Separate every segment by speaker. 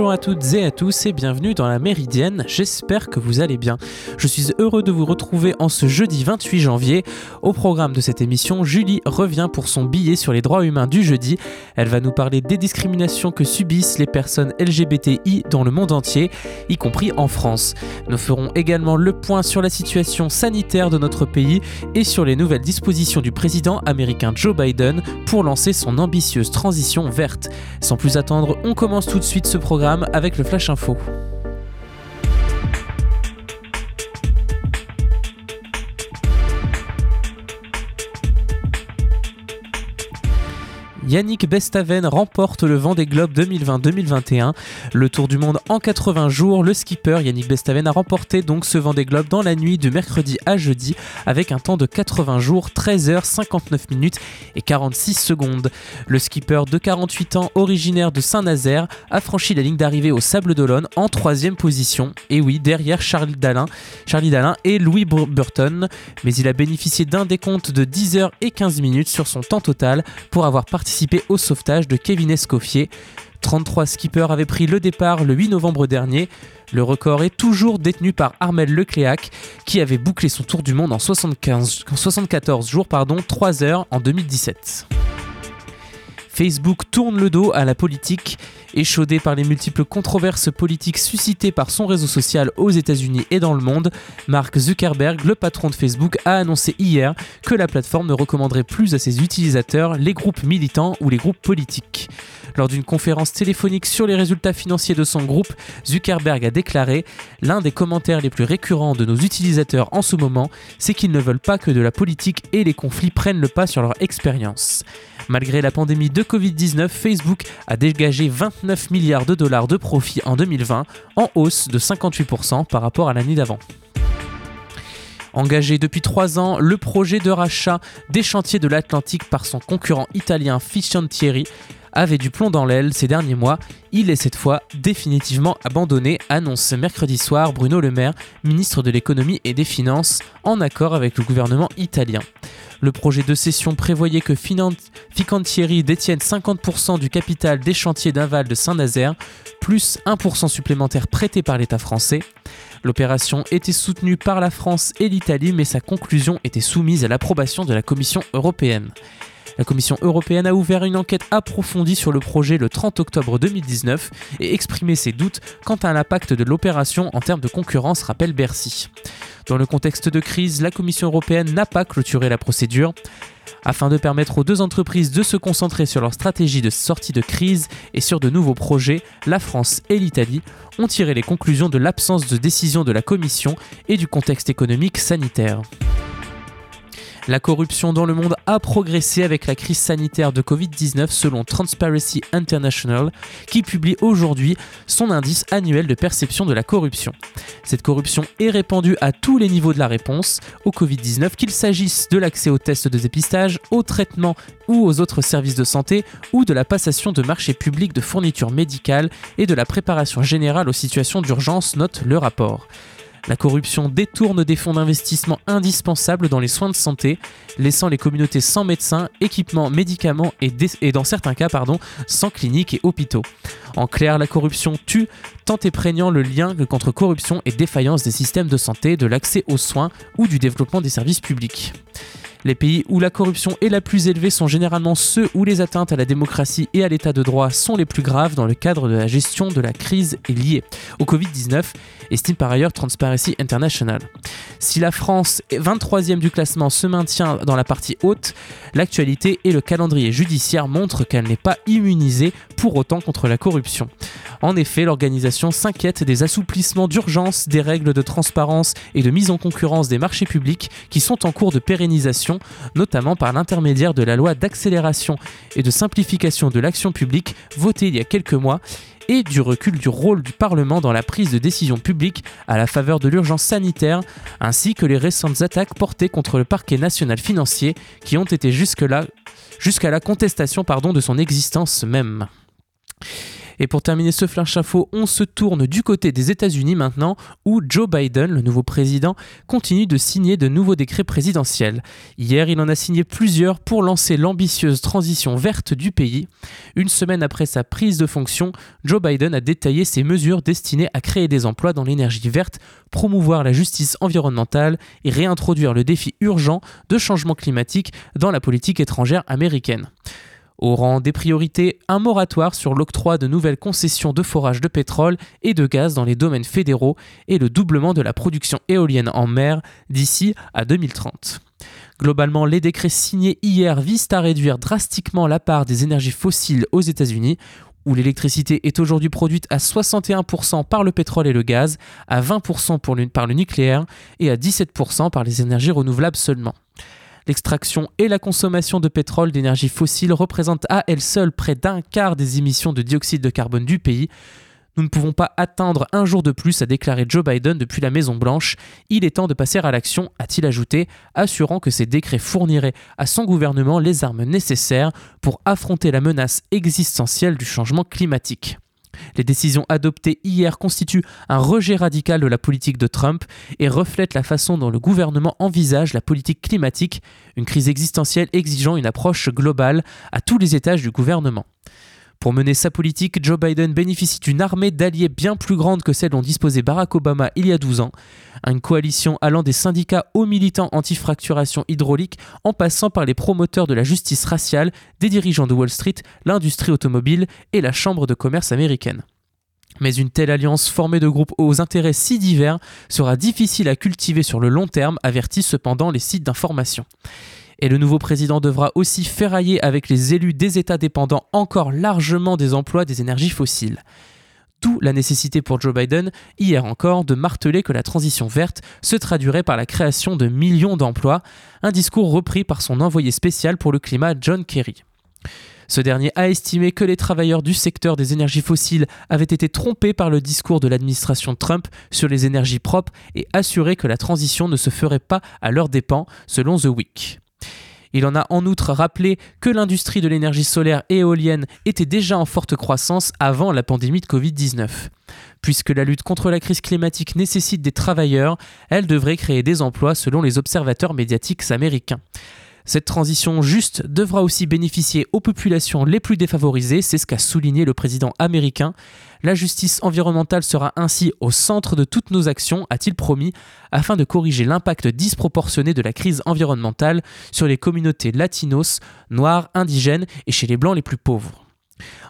Speaker 1: à toutes et à tous et bienvenue dans la Méridienne, j'espère que vous allez bien. Je suis heureux de vous retrouver en ce jeudi 28 janvier. Au programme de cette émission, Julie revient pour son billet sur les droits humains du jeudi. Elle va nous parler des discriminations que subissent les personnes LGBTI dans le monde entier, y compris en France. Nous ferons également le point sur la situation sanitaire de notre pays et sur les nouvelles dispositions du président américain Joe Biden pour lancer son ambitieuse transition verte. Sans plus attendre, on commence tout de suite ce programme avec le Flash Info. Yannick Bestaven remporte le Vendée Globe 2020-2021. Le Tour du monde en 80 jours, le skipper Yannick Bestaven a remporté donc ce Vendée Globe dans la nuit de mercredi à jeudi avec un temps de 80 jours, 13 h 59 minutes et 46 secondes. Le skipper de 48 ans, originaire de Saint-Nazaire, a franchi la ligne d'arrivée au Sable d'Olonne en troisième position. Et oui, derrière Charlie Dalin, Charlie Dalin et Louis Burton. Mais il a bénéficié d'un décompte de 10 h et 15 minutes sur son temps total pour avoir participé au sauvetage de Kevin Escoffier. 33 skippers avaient pris le départ le 8 novembre dernier. Le record est toujours détenu par Armel Lecléac, qui avait bouclé son tour du monde en 75, 74 jours, pardon, 3 heures en 2017. Facebook tourne le dos à la politique. Échaudé par les multiples controverses politiques suscitées par son réseau social aux États-Unis et dans le monde, Mark Zuckerberg, le patron de Facebook, a annoncé hier que la plateforme ne recommanderait plus à ses utilisateurs les groupes militants ou les groupes politiques. Lors d'une conférence téléphonique sur les résultats financiers de son groupe, Zuckerberg a déclaré L'un des commentaires les plus récurrents de nos utilisateurs en ce moment, c'est qu'ils ne veulent pas que de la politique et les conflits prennent le pas sur leur expérience. Malgré la pandémie de Covid-19, Facebook a dégagé 29 milliards de dollars de profit en 2020, en hausse de 58% par rapport à l'année d'avant. Engagé depuis trois ans, le projet de rachat des chantiers de l'Atlantique par son concurrent italien Thierry avait du plomb dans l'aile ces derniers mois. Il est cette fois définitivement abandonné, annonce mercredi soir Bruno Le Maire, ministre de l'économie et des finances, en accord avec le gouvernement italien. Le projet de cession prévoyait que Ficantieri détienne 50% du capital des chantiers d'aval de Saint-Nazaire, plus 1% supplémentaire prêté par l'État français. L'opération était soutenue par la France et l'Italie, mais sa conclusion était soumise à l'approbation de la Commission européenne. La Commission européenne a ouvert une enquête approfondie sur le projet le 30 octobre 2019 et exprimé ses doutes quant à l'impact de l'opération en termes de concurrence, rappelle Bercy. Dans le contexte de crise, la Commission européenne n'a pas clôturé la procédure. Afin de permettre aux deux entreprises de se concentrer sur leur stratégie de sortie de crise et sur de nouveaux projets, la France et l'Italie ont tiré les conclusions de l'absence de décision de la Commission et du contexte économique sanitaire. La corruption dans le monde a progressé avec la crise sanitaire de Covid-19 selon Transparency International qui publie aujourd'hui son indice annuel de perception de la corruption. Cette corruption est répandue à tous les niveaux de la réponse au Covid-19, qu'il s'agisse de l'accès aux tests de dépistage, aux traitements ou aux autres services de santé ou de la passation de marchés publics de fournitures médicales et de la préparation générale aux situations d'urgence, note le rapport. La corruption détourne des fonds d'investissement indispensables dans les soins de santé, laissant les communautés sans médecins, équipements, médicaments et, dans certains cas pardon, sans cliniques et hôpitaux. En clair, la corruption tue, tant prégnant le lien qu'entre corruption et défaillance des systèmes de santé, de l'accès aux soins ou du développement des services publics. Les pays où la corruption est la plus élevée sont généralement ceux où les atteintes à la démocratie et à l'état de droit sont les plus graves dans le cadre de la gestion de la crise liée au Covid-19, estime par ailleurs Transparency International. Si la France, 23e du classement, se maintient dans la partie haute, l'actualité et le calendrier judiciaire montrent qu'elle n'est pas immunisée pour autant contre la corruption. En effet, l'organisation s'inquiète des assouplissements d'urgence des règles de transparence et de mise en concurrence des marchés publics qui sont en cours de pérennisation, notamment par l'intermédiaire de la loi d'accélération et de simplification de l'action publique votée il y a quelques mois et du recul du rôle du Parlement dans la prise de décision publique à la faveur de l'urgence sanitaire, ainsi que les récentes attaques portées contre le parquet national financier qui ont été jusque-là jusqu'à la contestation de son existence même. Et pour terminer ce flash info, on se tourne du côté des États-Unis maintenant, où Joe Biden, le nouveau président, continue de signer de nouveaux décrets présidentiels. Hier, il en a signé plusieurs pour lancer l'ambitieuse transition verte du pays. Une semaine après sa prise de fonction, Joe Biden a détaillé ses mesures destinées à créer des emplois dans l'énergie verte, promouvoir la justice environnementale et réintroduire le défi urgent de changement climatique dans la politique étrangère américaine. Au rang des priorités, un moratoire sur l'octroi de nouvelles concessions de forage de pétrole et de gaz dans les domaines fédéraux et le doublement de la production éolienne en mer d'ici à 2030. Globalement, les décrets signés hier visent à réduire drastiquement la part des énergies fossiles aux États-Unis, où l'électricité est aujourd'hui produite à 61% par le pétrole et le gaz, à 20% par le nucléaire et à 17% par les énergies renouvelables seulement. L'extraction et la consommation de pétrole d'énergie fossile représentent à elles seules près d'un quart des émissions de dioxyde de carbone du pays. Nous ne pouvons pas attendre un jour de plus, a déclaré Joe Biden depuis la Maison-Blanche. Il est temps de passer à l'action, a-t-il ajouté, assurant que ces décrets fourniraient à son gouvernement les armes nécessaires pour affronter la menace existentielle du changement climatique. Les décisions adoptées hier constituent un rejet radical de la politique de Trump et reflètent la façon dont le gouvernement envisage la politique climatique, une crise existentielle exigeant une approche globale à tous les étages du gouvernement. Pour mener sa politique, Joe Biden bénéficie d'une armée d'alliés bien plus grande que celle dont disposait Barack Obama il y a 12 ans. Une coalition allant des syndicats aux militants anti-fracturation hydraulique en passant par les promoteurs de la justice raciale, des dirigeants de Wall Street, l'industrie automobile et la Chambre de commerce américaine. Mais une telle alliance formée de groupes aux intérêts si divers sera difficile à cultiver sur le long terme, avertissent cependant les sites d'information. Et le nouveau président devra aussi ferrailler avec les élus des États dépendant encore largement des emplois des énergies fossiles. D'où la nécessité pour Joe Biden, hier encore, de marteler que la transition verte se traduirait par la création de millions d'emplois, un discours repris par son envoyé spécial pour le climat John Kerry. Ce dernier a estimé que les travailleurs du secteur des énergies fossiles avaient été trompés par le discours de l'administration Trump sur les énergies propres et assuré que la transition ne se ferait pas à leurs dépens, selon The Week. Il en a en outre rappelé que l'industrie de l'énergie solaire et éolienne était déjà en forte croissance avant la pandémie de Covid-19. Puisque la lutte contre la crise climatique nécessite des travailleurs, elle devrait créer des emplois selon les observateurs médiatiques américains. Cette transition juste devra aussi bénéficier aux populations les plus défavorisées, c'est ce qu'a souligné le président américain. La justice environnementale sera ainsi au centre de toutes nos actions, a-t-il promis, afin de corriger l'impact disproportionné de la crise environnementale sur les communautés latinos, noires, indigènes et chez les blancs les plus pauvres.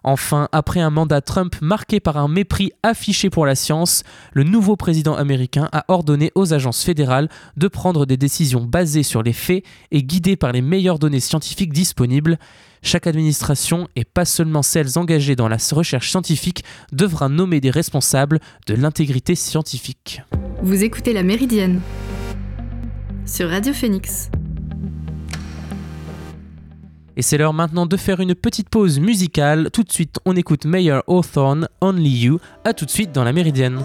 Speaker 1: Enfin, après un mandat Trump marqué par un mépris affiché pour la science, le nouveau président américain a ordonné aux agences fédérales de prendre des décisions basées sur les faits et guidées par les meilleures données scientifiques disponibles. Chaque administration, et pas seulement celles engagées dans la recherche scientifique, devra nommer des responsables de l'intégrité scientifique.
Speaker 2: Vous écoutez La Méridienne sur Radio Phoenix.
Speaker 1: Et c'est l'heure maintenant de faire une petite pause musicale. Tout de suite, on écoute Mayor Hawthorne, Only You. A tout de suite dans la Méridienne.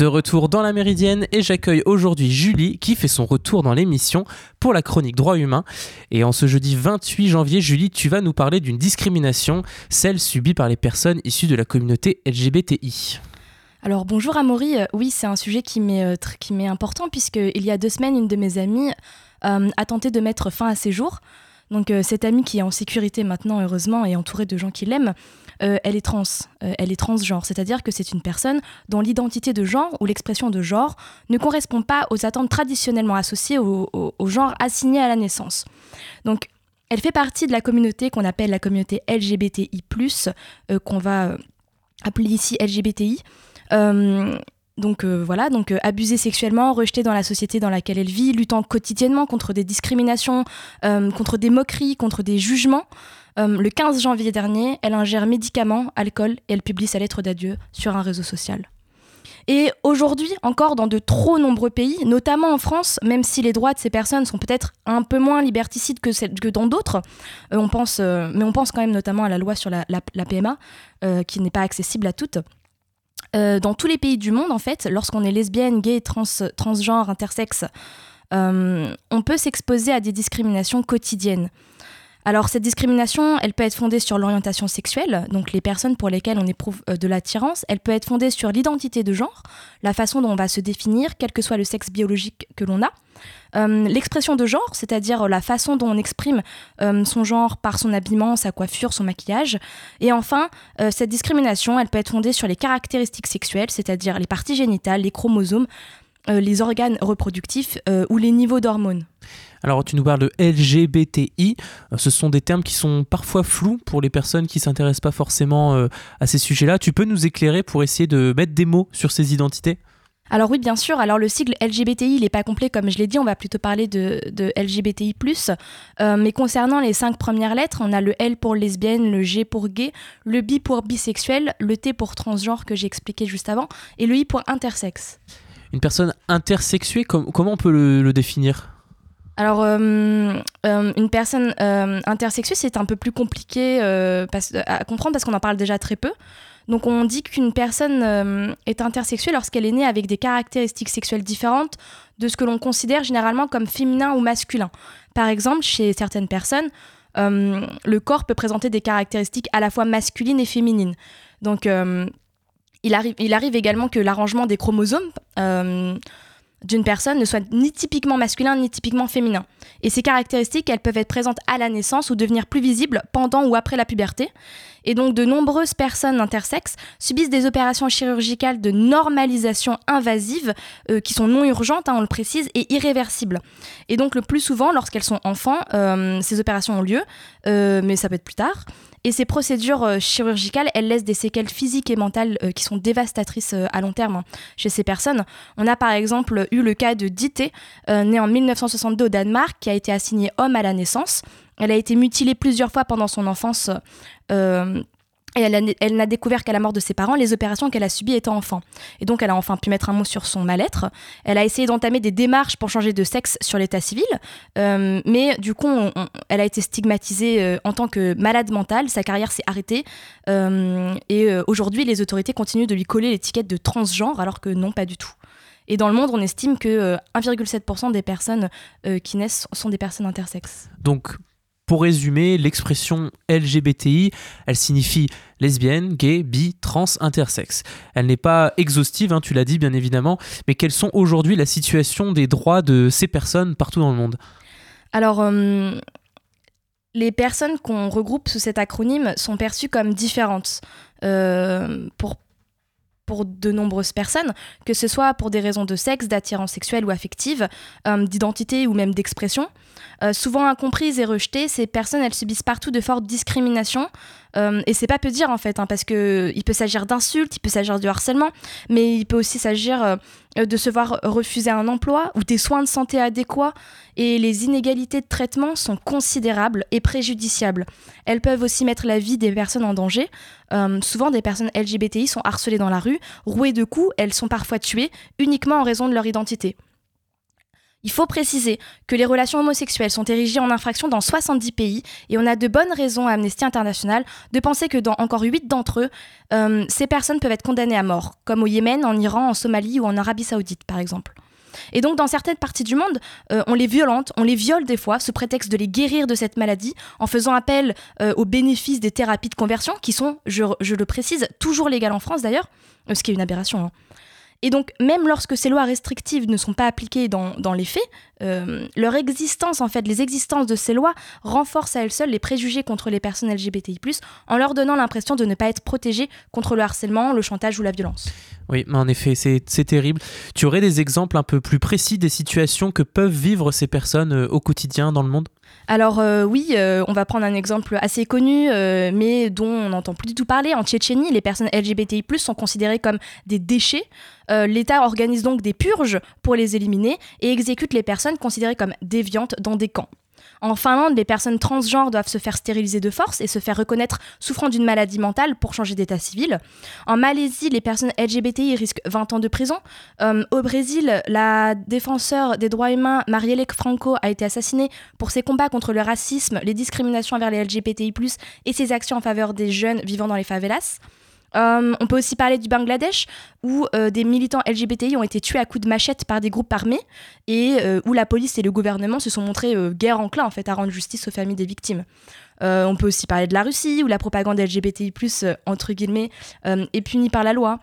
Speaker 1: De retour dans la Méridienne et j'accueille aujourd'hui Julie qui fait son retour dans l'émission pour la chronique droit humain. Et en ce jeudi 28 janvier, Julie, tu vas nous parler d'une discrimination, celle subie par les personnes issues de la communauté LGBTI.
Speaker 3: Alors bonjour Amaury, euh, oui c'est un sujet qui m'est euh, important puisque il y a deux semaines une de mes amies euh, a tenté de mettre fin à ses jours. Donc cette amie qui est en sécurité maintenant heureusement et entourée de gens qui l'aiment, euh, elle est trans, euh, elle est transgenre, c'est-à-dire que c'est une personne dont l'identité de genre ou l'expression de genre ne correspond pas aux attentes traditionnellement associées au, genre assigné à la naissance. Donc, elle fait partie de la communauté qu'on appelle la communauté LGBTI+, euh, qu'on va appeler ici LGBTI. Donc voilà, donc abusée sexuellement, rejetée dans la société dans laquelle elle vit, luttant quotidiennement contre des discriminations, contre des moqueries, contre des jugements. Euh, le 15 janvier dernier, elle ingère médicaments, alcool et elle publie sa lettre d'adieu sur un réseau social. Et aujourd'hui, encore dans de trop nombreux pays, notamment en France, même si les droits de ces personnes sont peut-être un peu moins liberticides que, dans d'autres, euh, on pense, euh, mais on pense quand même notamment à la loi sur la, PMA, qui n'est pas accessible à toutes. dans tous les pays du monde, en fait, lorsqu'on est lesbienne, gay, trans, transgenre, intersexe, on peut s'exposer à des discriminations quotidiennes. Alors cette discrimination, elle peut être fondée sur l'orientation sexuelle, donc les personnes pour lesquelles on éprouve euh, de l'attirance, elle peut être fondée sur l'identité de genre, la façon dont on va se définir, quel que soit le sexe biologique que l'on a. Euh, l'expression de genre, c'est-à-dire la façon dont on exprime euh, son genre par son habillement, sa coiffure, son maquillage. Et enfin, cette discrimination, elle peut être fondée sur les caractéristiques sexuelles, c'est-à-dire les parties génitales, les chromosomes, les organes reproductifs ou les niveaux d'hormones.
Speaker 1: Alors tu nous parles de LGBTI, euh, ce sont des termes qui sont parfois flous pour les personnes qui s'intéressent pas forcément euh, à ces sujets-là. Tu peux nous éclairer pour essayer de mettre des mots sur ces identités?
Speaker 3: Alors oui, bien sûr. Alors le sigle LGBTI, il n'est pas complet, comme je l'ai dit, on va plutôt parler de, LGBTI+. Euh, mais concernant les cinq premières lettres, on a le L pour lesbienne, le G pour gay, le B pour bisexuel, le T pour transgenre que j'ai expliqué juste avant, et le I pour intersexe.
Speaker 1: Une personne intersexuée, comment on peut le définir?
Speaker 3: Alors, euh, euh, une personne euh, intersexuée, c'est un peu plus compliqué à comprendre parce qu'on en parle déjà très peu. Donc, on dit qu'une personne est intersexuée lorsqu'elle est née avec des caractéristiques sexuelles différentes de ce que l'on considère généralement comme féminin ou masculin. Par exemple, chez certaines personnes, le corps peut présenter des caractéristiques à la fois masculines et féminines. Donc, il, arrive, également que l'arrangement des chromosomes d'une personne ne soit ni typiquement masculin ni typiquement féminin. Et ces caractéristiques, elles peuvent être présentes à la naissance ou devenir plus visibles pendant ou après la puberté. Et donc de nombreuses personnes intersexes subissent des opérations chirurgicales de normalisation invasive euh, qui sont non urgentes, hein, on le précise, et irréversibles. Et donc le plus souvent, lorsqu'elles sont enfants, euh, ces opérations ont lieu, euh, mais ça peut être plus tard. Et ces procédures euh, chirurgicales, elles laissent des séquelles physiques et mentales euh, qui sont dévastatrices euh, à long terme hein, chez ces personnes. On a par exemple eu le cas de Dité, née en 1962 au Danemark, qui a été assignée homme à la naissance. Elle a été mutilée plusieurs fois pendant son enfance et elle, n'a découvert qu'à la mort de ses parents les opérations qu'elle a subies étant enfant. Et donc elle a enfin pu mettre un mot sur son mal-être. Elle a essayé d'entamer des démarches pour changer de sexe sur l'état civil, euh, mais du coup elle a été stigmatisée euh, en tant que malade mentale, sa carrière s'est arrêtée, euh, et aujourd'hui les autorités continuent de lui coller l'étiquette de transgenre alors que non pas du tout. Et dans le monde, on estime que 1,7% des personnes qui naissent sont des personnes intersexes.
Speaker 1: Donc pour résumer, l'expression LGBTI, elle signifie lesbienne, gay, bi, trans, intersexe. Elle n'est pas exhaustive, hein, tu l'as dit bien évidemment, mais quelles sont aujourd'hui la situation des droits de ces personnes partout dans le monde?
Speaker 3: Alors, euh, les personnes qu'on regroupe sous cet acronyme sont perçues comme différentes. Euh, pour pour de nombreuses personnes, que ce soit pour des raisons de sexe, d'attirance sexuelle ou affective, euh, d'identité ou même d'expression. Euh, souvent incomprises et rejetées, ces personnes, elles subissent partout de fortes discriminations. Euh, et c'est pas peu dire en fait, hein, parce que il peut s'agir d'insultes, il peut s'agir de harcèlement, mais il peut aussi s'agir de se voir refuser un emploi ou des soins de santé adéquats. Et les inégalités de traitement sont considérables et préjudiciables. Elles peuvent aussi mettre la vie des personnes en danger. souvent, des personnes LGBTI sont harcelées dans la rue, rouées de coups, elles sont parfois tuées uniquement en raison de leur identité. Il faut préciser que les relations homosexuelles sont érigées en infraction dans 70 pays et on a de bonnes raisons à Amnesty International de penser que dans encore 8 d'entre eux, euh, ces personnes peuvent être condamnées à mort, comme au Yémen, en Iran, en Somalie ou en Arabie saoudite par exemple. Et donc dans certaines parties du monde, euh, on les violente, on les viole des fois sous prétexte de les guérir de cette maladie en faisant appel euh, aux bénéfices des thérapies de conversion qui sont, je, le précise, toujours légales en France d'ailleurs, ce qui est une aberration. Hein. Et donc, même lorsque ces lois restrictives ne sont pas appliquées dans, les faits, euh, leur existence, en fait, les existences de ces lois renforcent à elles seules les préjugés contre les personnes LGBTI, en leur donnant l'impression de ne pas être protégées contre le harcèlement, le chantage ou la violence.
Speaker 1: Oui, en effet, c'est terrible. Tu aurais des exemples un peu plus précis des situations que peuvent vivre ces personnes euh, au quotidien dans le monde?
Speaker 3: Alors euh, oui, euh, on va prendre un exemple assez connu, euh, mais dont on n'entend plus du tout parler. En Tchétchénie, les personnes LGBTI+ sont considérées comme des déchets. L'État organise donc des purges pour les éliminer et exécute les personnes considérées comme déviantes dans des camps. En Finlande, les personnes transgenres doivent se faire stériliser de force et se faire reconnaître souffrant d'une maladie mentale pour changer d'état civil. En Malaisie, les personnes LGBTI risquent 20 ans de prison. Euh, au Brésil, la défenseur des droits humains Marielle Franco a été assassinée pour ses combats contre le racisme, les discriminations envers les LGBTI+, et ses actions en faveur des jeunes vivant dans les favelas. Euh, on peut aussi parler du Bangladesh, où euh, des militants LGBTI ont été tués à coups de machette par des groupes armés, et euh, où la police et le gouvernement se sont montrés guère enclins en fait, à rendre justice aux familles des victimes. on peut aussi parler de la Russie, où la propagande LGBTI, entre guillemets, est punie par la loi.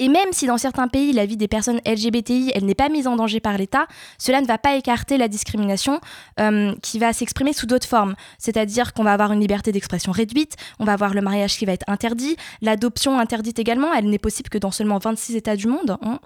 Speaker 3: Et même si dans certains pays, la vie des personnes LGBTI, elle n'est pas mise en danger par l'État, cela ne va pas écarter la discrimination euh, qui va s'exprimer sous d'autres formes. C'est-à-dire qu'on va avoir une liberté d'expression réduite, on va avoir le mariage qui va être interdit, l'adoption interdite également, elle n'est possible que dans seulement 26 États du monde. Hein.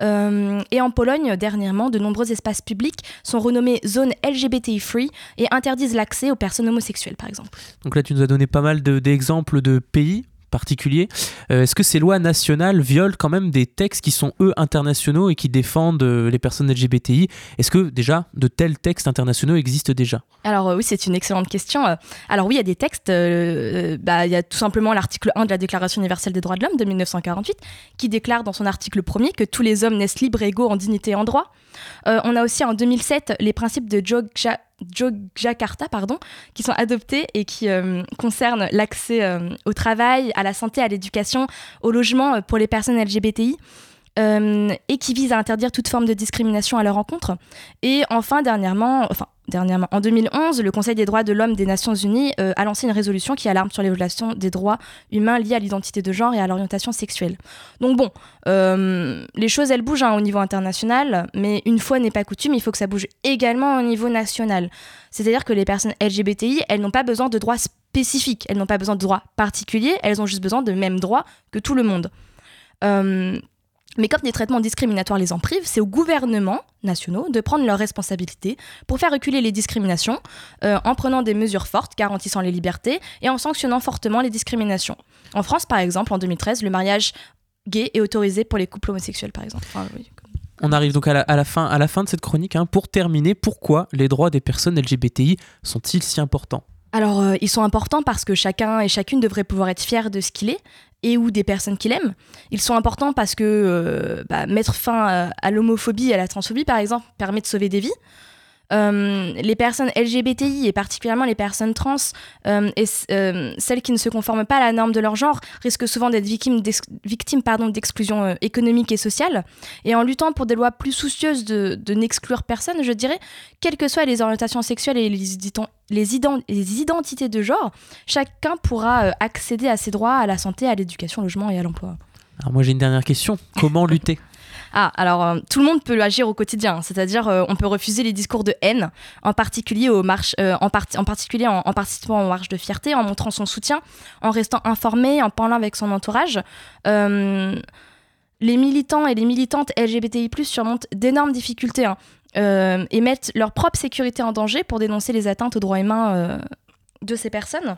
Speaker 3: Euh, et en Pologne, dernièrement, de nombreux espaces publics sont renommés zones LGBTI free et interdisent l'accès aux personnes homosexuelles, par exemple.
Speaker 1: Donc là, tu nous as donné pas mal d'exemples de pays particulier. Euh, est-ce que ces lois nationales violent quand même des textes qui sont eux internationaux et qui défendent euh, les personnes LGBTI Est-ce que déjà de tels textes internationaux existent déjà?
Speaker 3: Alors euh, oui, c'est une excellente question. Alors oui, il y a des textes. bah, il y a tout simplement l'article 1 de la Déclaration universelle des droits de l'homme de 1948 qui déclare dans son article 1er que tous les hommes naissent libres et égaux en dignité et en droit. on a aussi en 2007 les principes de Jogja Jakarta, pardon, qui sont adoptés et qui euh, concernent l'accès euh, au travail, à la santé, à l'éducation, au logement euh, pour les personnes LGBTI. Et qui visent à interdire toute forme de discrimination à leur encontre. Et enfin, dernièrement, enfin, dernièrement. En 2011, le Conseil des droits de l'homme des Nations Unies euh, a lancé une résolution qui alarme sur les violations des droits humains liés à l'identité de genre et à l'orientation sexuelle. Donc bon, euh, les choses, elles bougent hein, au niveau international, mais une fois n'est pas coutume, il faut que ça bouge également au niveau national. C'est-à-dire que les personnes LGBTI, elles n'ont pas besoin de droits spécifiques, elles n'ont pas besoin de droits particuliers, elles ont juste besoin de mêmes droits que tout le monde. Euh, Mais comme des traitements discriminatoires les en privent, c'est aux gouvernements nationaux de prendre leurs responsabilités pour faire reculer les discriminations euh, en prenant des mesures fortes garantissant les libertés et en sanctionnant fortement les discriminations. En France, par exemple, en 2013, le mariage gay est autorisé pour les couples homosexuels, par exemple.
Speaker 1: On arrive donc à la, fin, à la fin de cette chronique. Hein. Pour terminer, pourquoi les droits des personnes LGBTI sont-ils si importants?
Speaker 3: Alors, euh, ils sont importants parce que chacun et chacune devrait pouvoir être fier de ce qu'il est et ou des personnes qu'il aime. Ils sont importants parce que euh, bah, mettre fin à l'homophobie et à la transphobie, par exemple, permet de sauver des vies. Euh, les personnes LGBTI et particulièrement les personnes trans euh, et euh, celles qui ne se conforment pas à la norme de leur genre risquent souvent d'être victimes d'exclusion économique et sociale. Et en luttant pour des lois plus soucieuses de, n'exclure personne, je dirais, quelles que soient les orientations sexuelles et les, les, identités de genre, chacun pourra accéder à ses droits à la santé, à l'éducation, au logement et à l'emploi.
Speaker 1: Alors moi j'ai une dernière question. Comment lutter?
Speaker 3: Ah, alors euh, tout le monde peut agir au quotidien, c'est-à-dire euh, on peut refuser les discours de haine, en particulier, aux marches, euh, en, en, particulier en, participant aux marches de fierté, en montrant son soutien, en restant informé, en parlant avec son entourage. les militants et les militantes LGBTI+, surmontent d'énormes difficultés hein, et mettent leur propre sécurité en danger pour dénoncer les atteintes aux droits humains de ces personnes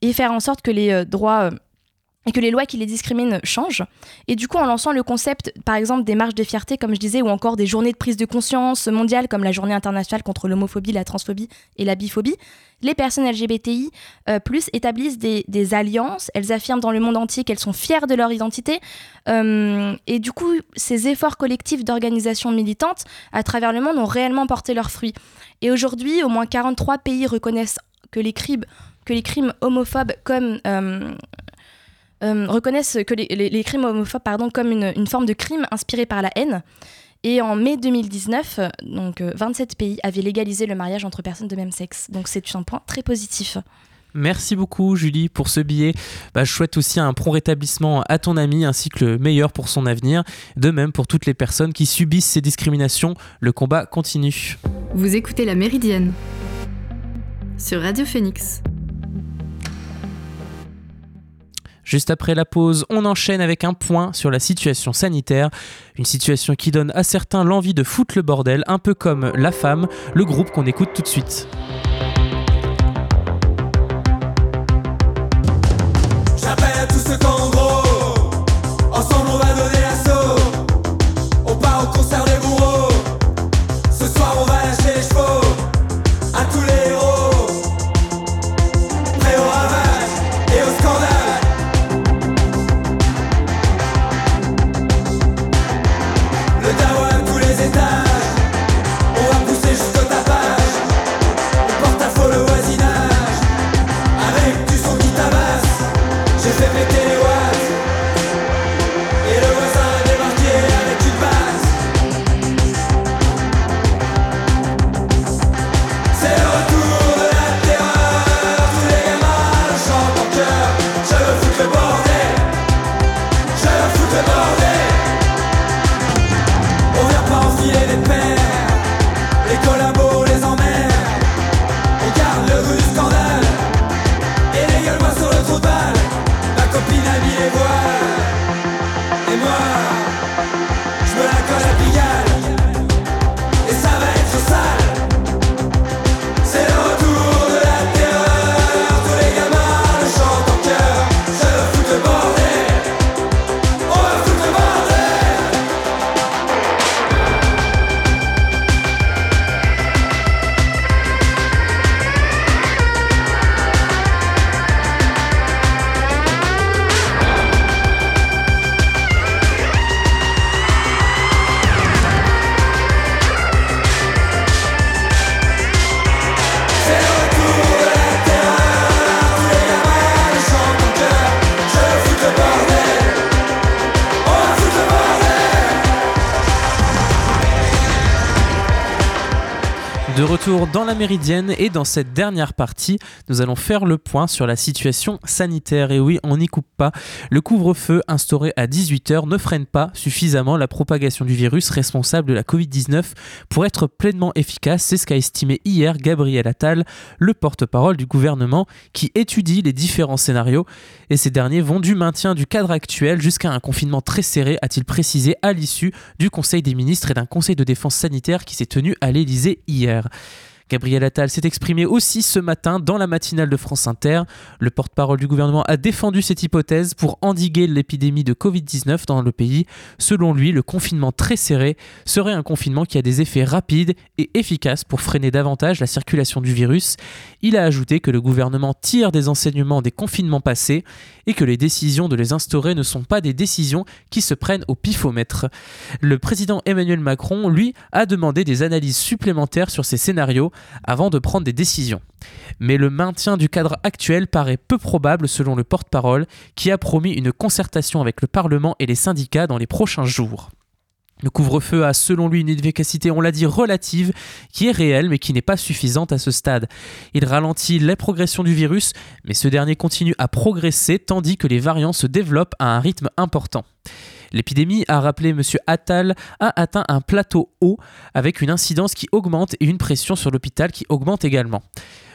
Speaker 3: et faire en sorte que les droits et que les lois qui les discriminent changent. Et du coup, en lançant le concept, par exemple, des marches de fierté, comme je disais, ou encore des journées de prise de conscience mondiales, comme la journée internationale contre l'homophobie, la transphobie et la biphobie, les personnes LGBTI euh, plus établissent des, alliances, elles affirment dans le monde entier qu'elles sont fières de leur identité. Euh, et du coup, ces efforts collectifs d'organisation militante à travers le monde ont réellement porté leurs fruits. Et aujourd'hui, au moins 43 pays reconnaissent que les crimes, que les crimes homophobes comme euh, euh, reconnaissent que les, crimes homophobes pardon, comme une, forme de crime inspiré par la haine. Et en mai 2019, donc 27 euh, pays avaient légalisé le mariage entre personnes de même sexe. Donc c'est un point très positif.
Speaker 1: Merci beaucoup Julie pour ce billet. Bah, je souhaite aussi un prompt rétablissement à ton ami ainsi que le meilleur pour son avenir. De même pour toutes les personnes qui subissent ces discriminations, le combat continue.
Speaker 2: Vous écoutez La Méridienne sur Radio Phoenix.
Speaker 1: Juste après la pause, on enchaîne avec un point sur la situation sanitaire. Une situation qui donne à certains l'envie de foutre le bordel, un peu comme La Femme, le groupe qu'on écoute tout de suite. Dans la Méridienne et dans cette dernière partie, nous allons faire le point sur la situation sanitaire. Et oui, on n'y coupe pas. Le couvre-feu instauré à 18h ne freine pas suffisamment la propagation du virus responsable de la Covid-19 pour être pleinement efficace. C'est ce qu'a estimé hier Gabriel Attal, le porte-parole du gouvernement, qui étudie les différents scénarios. Et ces derniers vont du maintien du cadre actuel jusqu'à un confinement très serré, a-t-il précisé à l'issue du Conseil des ministres et d'un Conseil de défense sanitaire qui s'est tenu à l'Élysée hier. Gabriel Attal s'est exprimé aussi ce matin dans la matinale de France Inter. Le porte-parole du gouvernement a défendu cette hypothèse pour endiguer l'épidémie de Covid-19 dans le pays. Selon lui, le confinement très serré serait un confinement qui a des effets rapides et efficaces pour freiner davantage la circulation du virus. Il a ajouté que le gouvernement tire des enseignements des confinements passés et que les décisions de les instaurer ne sont pas des décisions qui se prennent au pifomètre. Le président Emmanuel Macron, lui, a demandé des analyses supplémentaires sur ces scénarios avant de prendre des décisions. Mais le maintien du cadre actuel paraît peu probable selon le porte-parole qui a promis une concertation avec le Parlement et les syndicats dans les prochains jours. Le couvre-feu a selon lui une efficacité, on l'a dit, relative, qui est réelle mais qui n'est pas suffisante à ce stade. Il ralentit la progression du virus, mais ce dernier continue à progresser tandis que les variants se développent à un rythme important. L'épidémie, a rappelé M. Attal, a atteint un plateau haut avec une incidence qui augmente et une pression sur l'hôpital qui augmente également.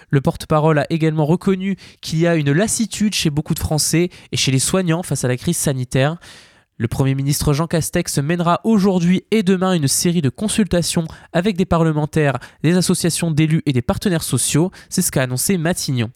Speaker 1: Le porte-parole a également reconnu qu'il y a une lassitude chez beaucoup de Français et chez les soignants face à la crise sanitaire. Le Premier ministre Jean Castex mènera aujourd'hui et demain une série de consultations avec des parlementaires, des associations d'élus et des partenaires sociaux, c'est ce qu'a annoncé Matignon.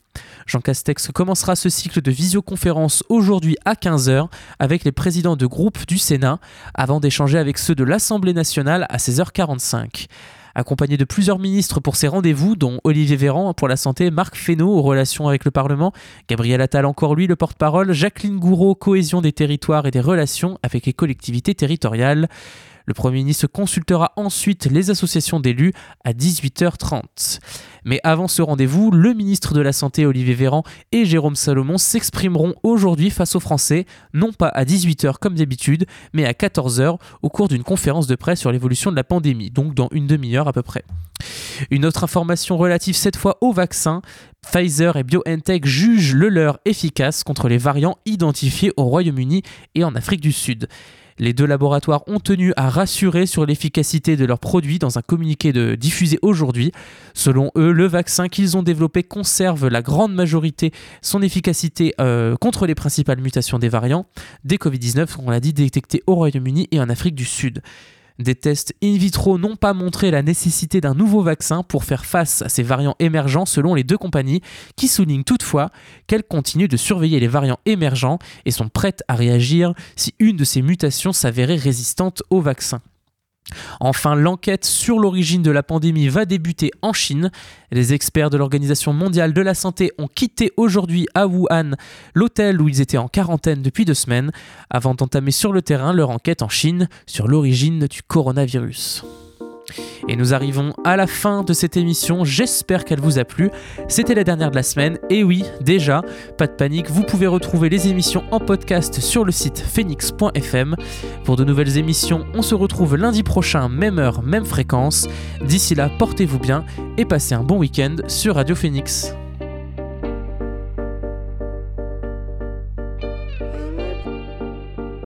Speaker 1: Jean Castex commencera ce cycle de visioconférence aujourd'hui à 15h avec les présidents de groupe du Sénat, avant d'échanger avec ceux de l'Assemblée nationale à 16h45 accompagné de plusieurs ministres pour ces rendez-vous, dont Olivier Véran pour la santé, Marc Fesneau aux relations avec le Parlement, Gabriel Attal encore lui le porte-parole, Jacqueline Gouraud cohésion des territoires et des relations avec les collectivités territoriales. Le Premier ministre consultera ensuite les associations d'élus à 18h30. Mais avant ce rendez-vous, le ministre de la Santé Olivier Véran et Jérôme Salomon s'exprimeront aujourd'hui face aux Français, non pas à 18h comme d'habitude, mais à 14h au cours d'une conférence de presse sur l'évolution de la pandémie, donc dans une demi-heure à peu près. Une autre information relative cette fois au vaccin. Pfizer et BioNTech jugent le leur efficace contre les variants identifiés au Royaume-Uni et en Afrique du Sud. Les deux laboratoires ont tenu à rassurer sur l'efficacité de leurs produits dans un communiqué de diffusé aujourd'hui. Selon eux, le vaccin qu'ils ont développé conserve la grande majorité son efficacité euh, contre les principales mutations des variants des Covid-19, on l'a dit, détectés au Royaume-Uni et en Afrique du Sud. Des tests in vitro n'ont pas montré la nécessité d'un nouveau vaccin pour faire face à ces variants émergents selon les deux compagnies, qui soulignent toutefois qu'elles continuent de surveiller les variants émergents et sont prêtes à réagir si une de ces mutations s'avérait résistante au vaccin. Enfin, l'enquête sur l'origine de la pandémie va débuter en Chine. Les experts de l'Organisation mondiale de la santé ont quitté aujourd'hui à Wuhan l'hôtel où ils étaient en quarantaine depuis deux semaines avant d'entamer sur le terrain leur enquête en Chine sur l'origine du coronavirus. Et nous arrivons à la fin de cette émission, j'espère qu'elle vous a plu. C'était la dernière de la semaine, et oui, déjà, pas de panique, vous pouvez retrouver les émissions en podcast sur le site phoenix.fm. Pour de nouvelles émissions, on se retrouve lundi prochain, même heure, même fréquence. D'ici là, portez-vous bien et passez un bon week-end sur Radio Phoenix.